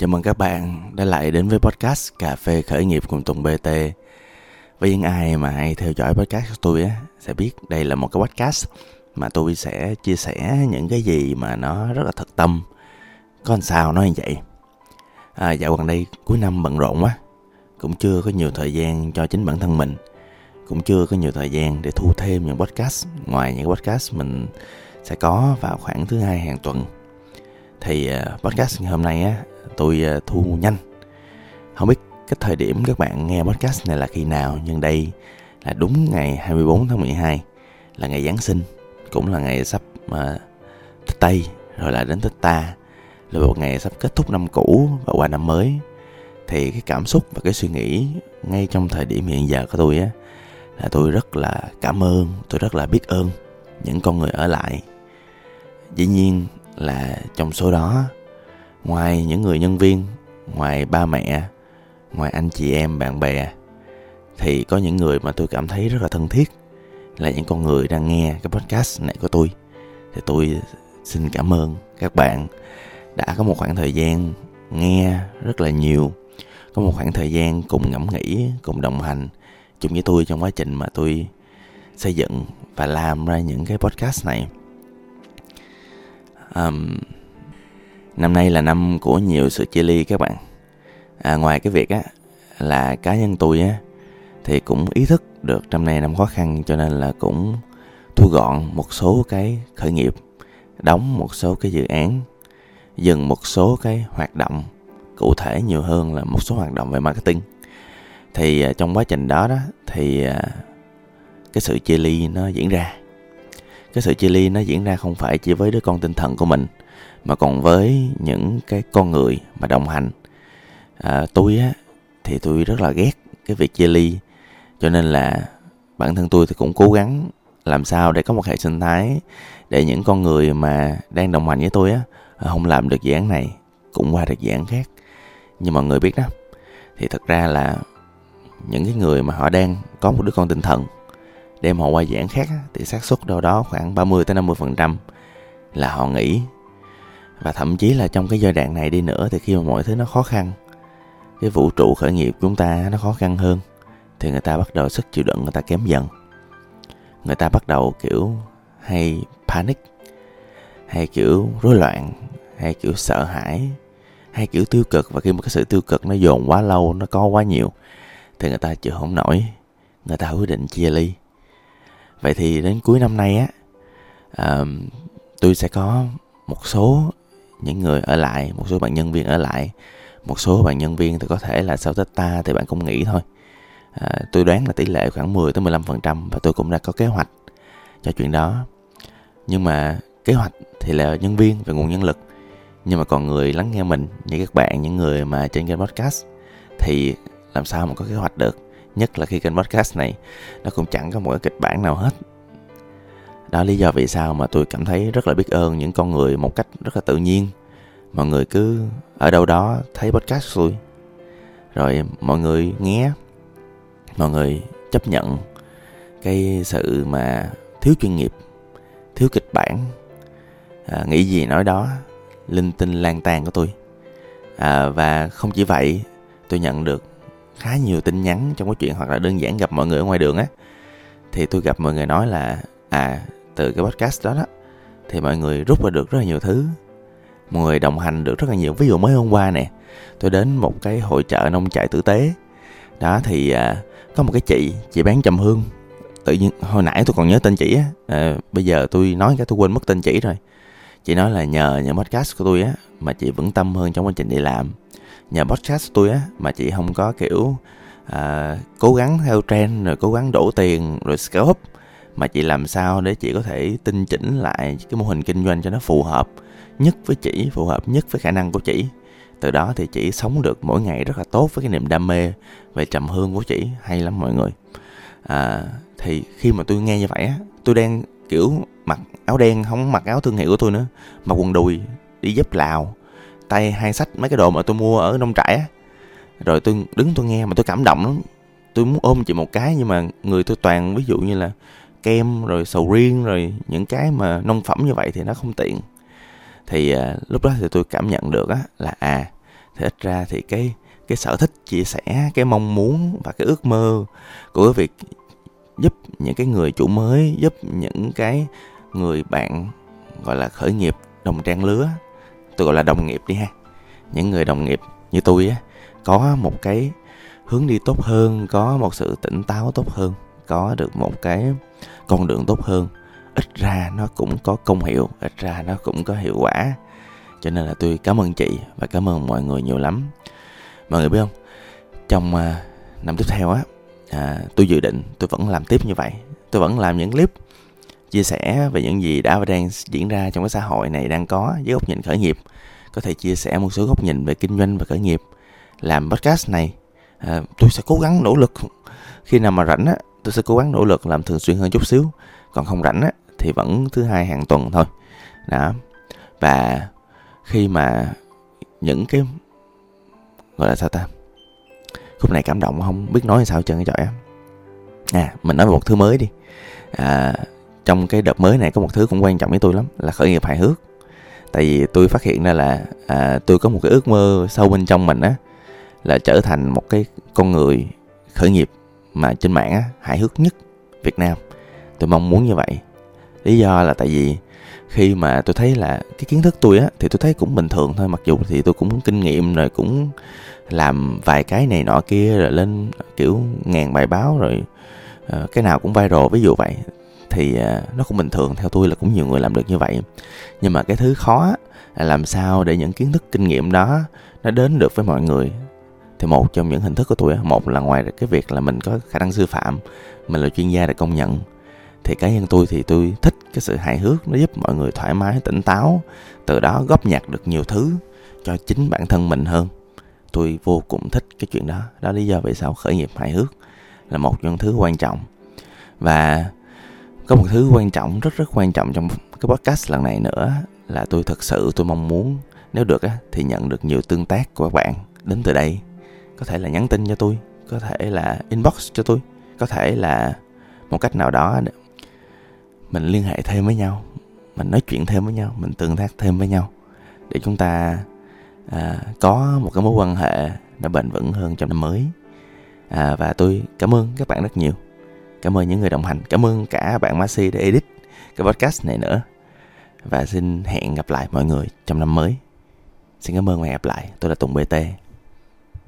Chào mừng các bạn đã lại đến với podcast Cà phê khởi nghiệp cùng Tùng BT. Với những ai mà hay theo dõi podcast của tôi á, sẽ biết đây là một cái podcast mà tôi sẽ chia sẻ những cái gì mà nó rất là thật tâm. Có sao nói như vậy. À, dạo gần đây cuối năm bận rộn quá, cũng chưa có nhiều thời gian cho chính bản thân mình. Cũng chưa có nhiều thời gian để thu thêm những podcast ngoài những podcast mình sẽ có vào khoảng thứ hai hàng tuần thì à, podcast hôm nay á tôi à, thu nhanh. Không biết cái thời điểm các bạn nghe podcast này là khi nào nhưng đây là đúng ngày 24 tháng 12 là ngày Giáng sinh cũng là ngày sắp uh, Tết Tây rồi là đến Tết Ta là một ngày sắp kết thúc năm cũ và qua năm mới. Thì cái cảm xúc và cái suy nghĩ ngay trong thời điểm hiện giờ của tôi á là tôi rất là cảm ơn tôi rất là biết ơn những con người ở lại. Dĩ nhiên là trong số đó, ngoài những người nhân viên, ngoài ba mẹ, ngoài anh chị em, bạn bè, thì có những người mà tôi cảm thấy rất là thân thiết, là những con người đang nghe cái podcast này của tôi. Thì tôi xin cảm ơn các bạn đã có một khoảng thời gian nghe rất là nhiều, có một khoảng thời gian cùng ngẫm nghĩ, cùng đồng hành chung với tôi trong quá trình mà tôi xây dựng và làm ra những cái podcast này um, năm nay là năm của nhiều sự chia ly các bạn. À, ngoài cái việc á là cá nhân tôi á thì cũng ý thức được năm nay năm khó khăn cho nên là cũng thu gọn một số cái khởi nghiệp đóng một số cái dự án dừng một số cái hoạt động cụ thể nhiều hơn là một số hoạt động về marketing. Thì à, trong quá trình đó đó thì à, cái sự chia ly nó diễn ra cái sự chia ly nó diễn ra không phải chỉ với đứa con tinh thần của mình mà còn với những cái con người mà đồng hành. À, tôi á thì tôi rất là ghét cái việc chia ly cho nên là bản thân tôi thì cũng cố gắng làm sao để có một hệ sinh thái để những con người mà đang đồng hành với tôi á không làm được dự án này cũng qua được dự án khác. Nhưng mọi người biết đó thì thật ra là những cái người mà họ đang có một đứa con tinh thần đem họ qua giảng khác thì xác suất đâu đó khoảng 30 tới 50% là họ nghỉ. Và thậm chí là trong cái giai đoạn này đi nữa thì khi mà mọi thứ nó khó khăn, cái vũ trụ khởi nghiệp chúng ta nó khó khăn hơn thì người ta bắt đầu sức chịu đựng người ta kém dần. Người ta bắt đầu kiểu hay panic, hay kiểu rối loạn, hay kiểu sợ hãi, hay kiểu tiêu cực và khi một cái sự tiêu cực nó dồn quá lâu, nó có quá nhiều thì người ta chịu không nổi, người ta quyết định chia ly vậy thì đến cuối năm nay á uh, tôi sẽ có một số những người ở lại một số bạn nhân viên ở lại. Một số bạn nhân viên thì có thể là sau tết ta thì bạn cũng nghỉ thôi. À, tôi đoán là tỷ lệ khoảng 10 tới 15 phần trăm và tôi cũng đã có kế hoạch cho chuyện đó. Nhưng mà kế hoạch thì là nhân viên và nguồn nhân lực. Nhưng mà còn người lắng nghe mình như các bạn những người mà trên kênh podcast thì làm sao mà có kế hoạch được? Nhất là khi kênh podcast này nó cũng chẳng có một cái kịch bản nào hết. Đó lý do vì sao mà tôi cảm thấy rất là biết ơn những con người một cách rất là tự nhiên. Mọi người cứ ở đâu đó thấy podcast tôi rồi mọi người nghe mọi người chấp nhận cái sự mà thiếu chuyên nghiệp thiếu kịch bản. À, nghĩ gì nói đó linh tinh lan tan của tôi. À, và không chỉ vậy tôi nhận được khá nhiều tin nhắn trong cái chuyện hoặc là đơn giản gặp mọi người ở ngoài đường á. Thì tôi gặp mọi người nói là à từ cái podcast đó đó thì mọi người rút ra được rất là nhiều thứ. Mọi người đồng hành được rất là nhiều. Ví dụ mới hôm qua nè tôi đến một cái hội chợ nông trại tử tế. Đó thì à, có một cái chị chị bán trầm hương. Tự nhiên hồi nãy tôi còn nhớ tên chị á à, bây giờ tôi nói cái tôi quên mất tên chị rồi. Chị nói là nhờ những podcast của tôi á mà chị vững tâm hơn trong quá trình đi làm nhờ podcast tôi á mà chị không có kiểu à, cố gắng theo trend rồi cố gắng đổ tiền rồi scope mà chị làm sao để chị có thể tinh chỉnh lại cái mô hình kinh doanh cho nó phù hợp nhất với chị phù hợp nhất với khả năng của chị. Từ đó thì chị sống được mỗi ngày rất là tốt với cái niềm đam mê về trầm hương của chị. Hay lắm mọi người. À, thì khi mà tôi nghe như vậy á tôi đang kiểu mặc áo đen không mặc áo thương hiệu của tôi nữa mặc quần đùi đi dép lào tay hai sách mấy cái đồ mà tôi mua ở nông trại á. Rồi tôi đứng tôi nghe mà tôi cảm động lắm. Tôi muốn ôm chị một cái nhưng mà người tôi toàn ví dụ như là kem rồi sầu riêng rồi những cái mà nông phẩm như vậy thì nó không tiện. Thì à, lúc đó thì tôi cảm nhận được á là à thì ít ra thì cái cái sở thích chia sẻ cái mong muốn và cái ước mơ của cái việc giúp những cái người chủ mới giúp những cái người bạn gọi là khởi nghiệp đồng trang lứa tôi gọi là đồng nghiệp đi ha. Những người đồng nghiệp như tôi á có một cái hướng đi tốt hơn có một sự tỉnh táo tốt hơn có được một cái con đường tốt hơn. Ít ra nó cũng có công hiệu ít ra nó cũng có hiệu quả. Cho nên là tôi cảm ơn chị và cảm ơn mọi người nhiều lắm. Mọi người biết không? Trong uh, năm tiếp theo á à, tôi dự định tôi vẫn làm tiếp như vậy. Tôi vẫn làm những clip chia sẻ về những gì đã và đang diễn ra trong cái xã hội này đang có với góc nhìn khởi nghiệp. Có thể chia sẻ một số góc nhìn về kinh doanh và khởi nghiệp. Làm podcast này à, tôi sẽ cố gắng nỗ lực. Khi nào mà rảnh á tôi sẽ cố gắng nỗ lực làm thường xuyên hơn chút xíu. Còn không rảnh á thì vẫn thứ hai hàng tuần thôi. Đó. Và khi mà những cái gọi là sao ta? Khúc này cảm động không biết nói sao chân cái trời á à mình nói một thứ mới đi. À, trong cái đợt mới này có một thứ cũng quan trọng với tôi lắm là khởi nghiệp hài hước. Tại vì tôi phát hiện ra là à, tôi có một cái ước mơ sâu bên trong mình á là trở thành một cái con người khởi nghiệp mà trên mạng á hài hước nhất Việt Nam. Tôi mong muốn như vậy. Lý do là tại vì khi mà tôi thấy là cái kiến thức tôi á thì tôi thấy cũng bình thường thôi mặc dù thì tôi cũng kinh nghiệm rồi cũng làm vài cái này nọ kia rồi lên kiểu ngàn bài báo rồi uh, cái nào cũng viral ví dụ vậy thì à, nó cũng bình thường, theo tôi là cũng nhiều người làm được như vậy. Nhưng mà cái thứ khó là làm sao để những kiến thức, kinh nghiệm đó nó đến được với mọi người. Thì một trong những hình thức của tôi một là ngoài cái việc là mình có khả năng sư phạm, mình là chuyên gia được công nhận, thì cá nhân tôi thì tôi thích cái sự hài hước, nó giúp mọi người thoải mái, tỉnh táo, từ đó góp nhặt được nhiều thứ cho chính bản thân mình hơn. Tôi vô cùng thích cái chuyện đó đó là lý do vì sao khởi nghiệp hài hước là một trong thứ quan trọng. Và có một thứ quan trọng rất rất quan trọng trong cái podcast lần này nữa là tôi thật sự tôi mong muốn nếu được á thì nhận được nhiều tương tác của các bạn đến từ đây. Có thể là nhắn tin cho tôi có thể là inbox cho tôi có thể là một cách nào đó mình liên hệ thêm với nhau mình nói chuyện thêm với nhau mình tương tác thêm với nhau để chúng ta à, có một cái mối quan hệ nó bền vững hơn trong năm mới. À, và tôi cảm ơn các bạn rất nhiều cảm ơn những người đồng hành. Cảm ơn cả bạn Masi để edit cái podcast này nữa. Và xin hẹn gặp lại mọi người trong năm mới. Xin cảm ơn và hẹn gặp lại. Tôi là Tùng BT